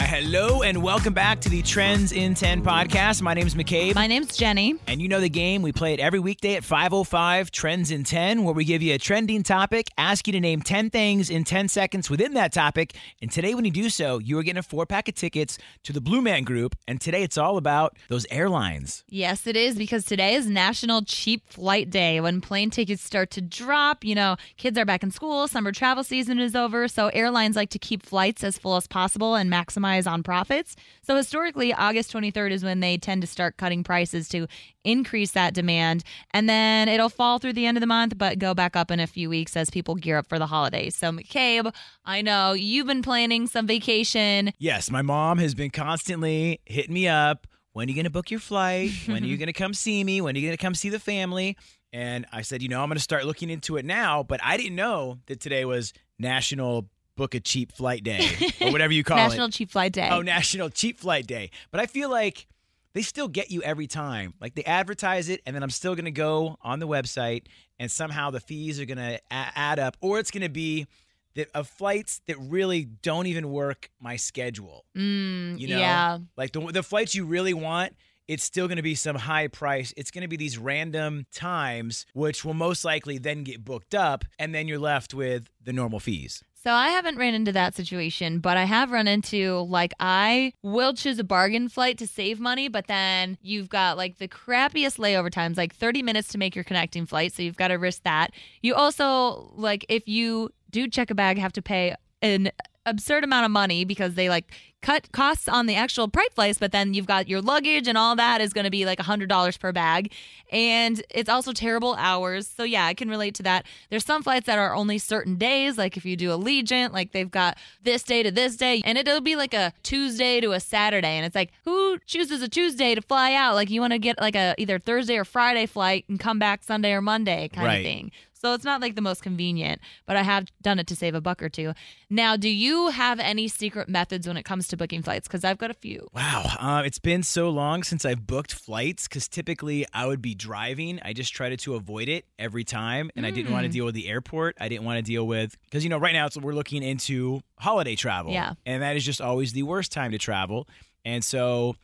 Hello and welcome back to the Trends in 10 podcast. My name's McCabe. My name's Jenny. and you know the game. We play it every weekday at 5.05 Trends in 10, where we give you a trending topic, ask you to name 10 things in 10 seconds within that topic. And today, when you do so, you are getting a four pack of tickets to the Blue Man Group. And today, it's all about those airlines. Yes, it is because today is National Cheap Flight Day when plane tickets start to drop. You know, kids are back in school, summer travel season is over, so airlines like to keep flights as full as possible and maximize on profits. So historically, August 23rd is when they tend to start cutting prices to increase that demand. And then it'll fall through the end of the month, but go back up in a few weeks as people gear up for the holidays. So, McCabe, I know you've been planning some vacation. Yes, my mom has been constantly hitting me up. When are you going to book your flight? When are you going to come see me? When are you going to come see the family? And I said, you know, I'm going to start looking into it now. But I didn't know that today was National Book a Cheap Flight Day or whatever you call National it. National Cheap Flight Day. Oh, National Cheap Flight Day. But I feel like they still get you every time. Like they advertise it, and then I'm still going to go on the website, and somehow the fees are going to add up, or it's going to be that of flights that really don't even work my schedule. Mm, You know, yeah. like the the flights you really want, it's still going to be some high price. It's going to be these random times, which will most likely then get booked up, and then you're left with the normal fees. So I haven't ran into that situation, but I have run into like I will choose a bargain flight to save money, but then you've got like the crappiest layover times, like 30 minutes to make your connecting flight, so you've got to risk that. You also like if you do check a bag have to pay an absurd amount of money because they like cut costs on the actual price flights, but then you've got your luggage and all that is going to be like $100 per bag. And it's also terrible hours. So, yeah, I can relate to that. There's some flights that are only certain days, like if you do Allegiant, like they've got this day to this day, and it'll be like a Tuesday to a Saturday. And it's like, who chooses a Tuesday to fly out? Like, you want to get like a either Thursday or Friday flight and come back Sunday or Monday kind Right. of thing. So it's not like the most convenient, but I have done it to save a buck or two. Now, do you have any secret methods when it comes to booking flights? Because I've got a few. Wow, uh, it's been so long since I've booked flights because typically I would be driving. I just tried to avoid it every time, and I didn't want to deal with the airport. I didn't want to deal with because you know right now it's, we're looking into holiday travel, Yeah. and that is just always the worst time to travel. And so,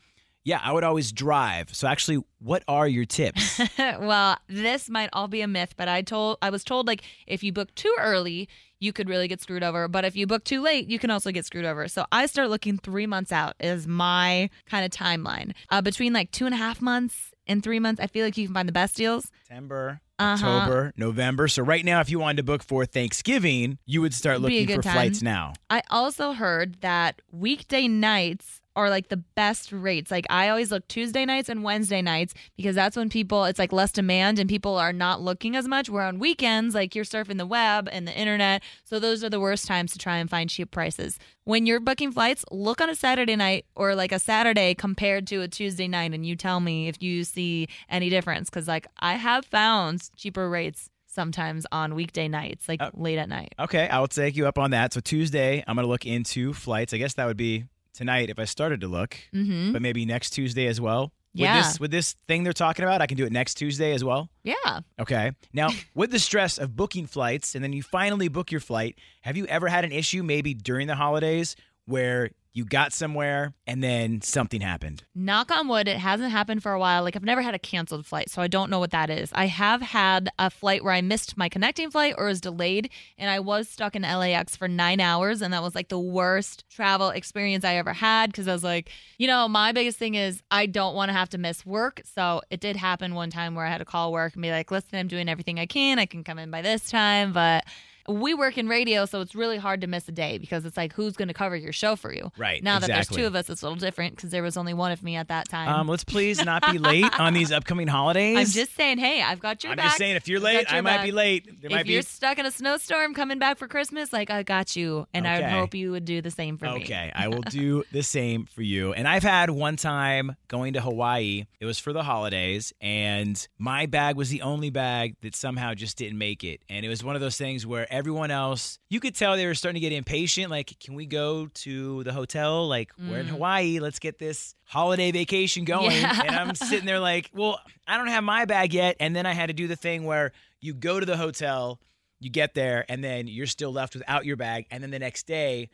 yeah, I would always drive. So actually, what are your tips? well, this might all be a myth, but I told I was told like if you book too early, you could really get screwed over. But if you book too late, you can also get screwed over. So I start looking three months out is my kind of timeline. Uh, between like two and a half months and three months, I feel like you can find the best deals. September, Uh-huh. October, November. So right now, if you wanted to book for Thanksgiving, you would start looking for time. flights now. I also heard that weekday nights are like the best rates. Like I always look Tuesday nights and Wednesday nights because that's when people it's like less demand and people are not looking as much. Where on weekends, like you're surfing the web and the internet. So those are the worst times to try and find cheap prices. When you're booking flights, look on a Saturday night or like a Saturday compared to a Tuesday night and you tell me if you see any difference. Cause like I have found cheaper rates sometimes on weekday nights, like Oh. late at night. Okay, I will take you up on that. So Tuesday, I'm going to look into flights. I guess that would be tonight if I started to look, Mm-hmm. but maybe next Tuesday as well. Yeah. With this, with this thing they're talking about, I can do it next Tuesday as well. Yeah. Okay. Now, with the stress of booking flights and then you finally book your flight, have you ever had an issue maybe during the holidays where you got somewhere and then something happened? knock on wood, it hasn't happened for a while. Like I've never had a canceled flight, so I don't know what that is. I have had a flight where I missed my connecting flight or was delayed, and I was stuck in LAX for nine hours, and that was like the worst travel experience I ever had because I was like, you know, my biggest thing is I don't want to have to miss work. So it did happen one time where I had to call work and be like, listen, I'm doing everything I can. I can come in by this time, but we work in radio, so it's really hard to miss a day because it's like who's going to cover your show for you. Right, now that there's two of us, it's a little different because there was only one of me at that time. Um, let's please not be late on these upcoming holidays. I'm just saying, hey, I've got your bag. I'm back. just saying, if you're late, I might back. be late. There if might be you're stuck in a snowstorm coming back for Christmas, like I got you, and I would hope you would do the same for me. Okay, I will do the same for you. And I've had one time going to Hawaii. It was for the holidays, and my bag was the only bag that somehow just didn't make it. And it was one of those things where everyone else, you could tell they were starting to get impatient. Like, can we go to the hotel? Like, we're in mm. Hawaii. Let's get this holiday vacation going. Yeah. And I'm sitting there like, well, I don't have my bag yet. And then I had to do the thing where you go to the hotel, you get there, and then you're still left without your bag. And then the next day,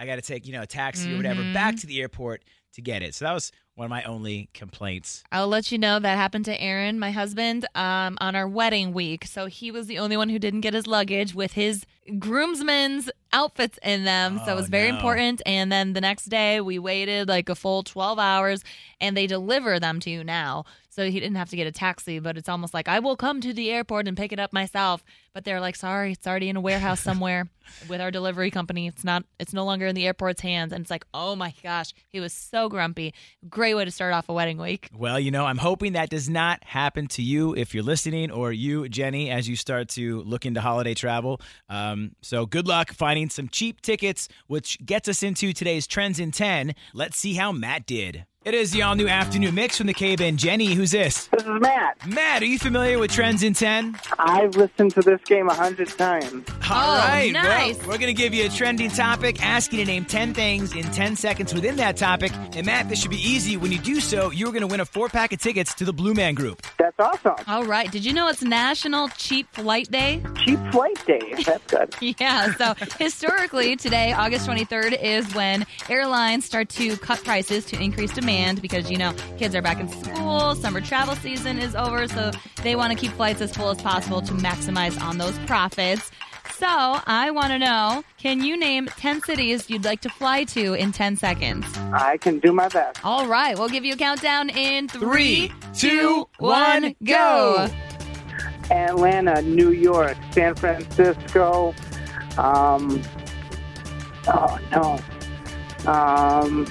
I got to take, you know, a taxi or whatever Mhm. back to the airport to get it. So that was one of my only complaints. I'll let you know that happened to Aaron, my husband, um, on our wedding week. So he was the only one who didn't get his luggage with his groomsmen's outfits in them. so it Oh, was very no. important. And then the next day, we waited like a full 12 hours and they deliver them to you now. So he didn't have to get a taxi, but it's almost like I will come to the airport and pick it up myself. But they're like, sorry, it's already in a warehouse somewhere with our delivery company. It's not, it's no longer in the airport's hands. And it's like, oh my gosh, he was so grumpy. Great way to start off a wedding week. Well, you know, I'm hoping that does not happen to you if you're listening, or you, Jenny, as you start to look into holiday travel. Um, so good luck finding some cheap tickets, which gets us into today's Trends in 10. Let's see how Matt did. It is the all new afternoon mix from the Cave In. Jenny, who's this? This is Matt. Matt, are you familiar with Trends in 10? I've listened to this game a hundred times. All Oh, right, well, nice. we're going to give you a trending topic, ask you to name 10 things in 10 seconds within that topic. And Matt, this should be easy. When you do so, you're going to win a four pack of tickets to the Blue Man Group. That's awesome. All right. Did you know it's National Cheap Flight Day? Cheap flight day. That's good. Yeah. So historically, today, August 23rd, is when airlines start to cut prices to increase demand because, you know, kids are back in school, summer travel season is over. So they want to keep flights as full as possible to maximize on those profits. So I want to know can you name 10 cities you'd like to fly to in 10 seconds? I can do my best. All right. We'll give you a countdown in Three, three, two, one, one, go. Atlanta, New York, San Francisco. Um. Oh no. Um.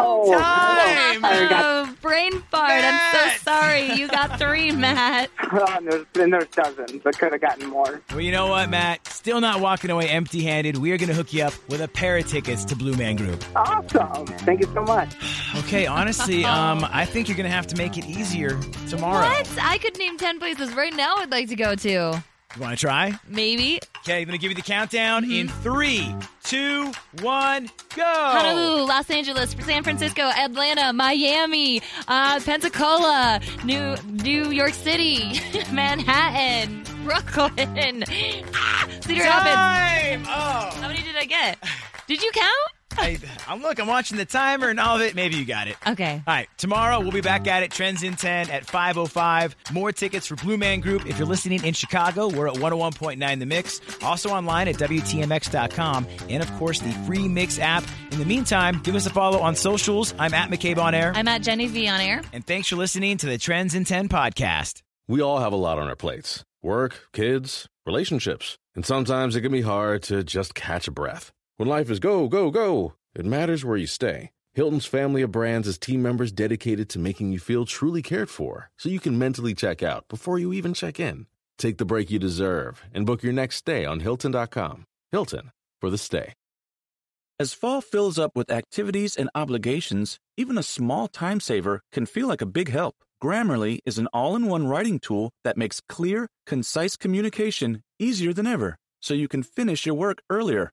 Oh. Oh, Time. Got, Oh, brain fart. I'm so sorry. You got three, Matt. oh, and there's, and there's dozens. I could have gotten more. Well, you know what, Matt? Still not walking away empty handed. We are going to hook you up with a pair of tickets to Blue Man Group. Awesome. Thank you so much. Okay, honestly, um, I think you're going to have to make it easier tomorrow. What? I could name 10 places right now I'd like to go to. You want to try? Maybe Okay, I'm going to give you the countdown in Mm-hmm. three, two, one, go. Honolulu, Los Angeles, San Francisco, Atlanta, Miami, uh, Pensacola, New New York City, Manhattan, Brooklyn, ah, Cedar Rapids. Oh. How many did I get? Did you count? I, I'm look, I'm watching the timer and all of it. Maybe you got it. Okay. All right, tomorrow we'll be back at it. Trends in 10 at 5.05. More tickets for Blue Man Group. If you're listening in Chicago, we're at 101.9 The Mix. Also online at WTMX.com. And of course, the free Mix app. In the meantime, give us a follow on socials. I'm at McCabe on air. I'm at Jenny V on air. and thanks for listening to the Trends in 10 podcast. We all have a lot on our plates work, kids, relationships. And sometimes it can be hard to just catch a breath. When life is go, go, go, it matters where you stay. Hilton's family of brands is team members dedicated to making you feel truly cared for so you can mentally check out before you even check in. Take the break you deserve and book your next stay on Hilton.com. Hilton for the stay. As fall fills up with activities and obligations, even a small time saver can feel like a big help. Grammarly is an all in one writing tool that makes clear, concise communication easier than ever, so you can finish your work earlier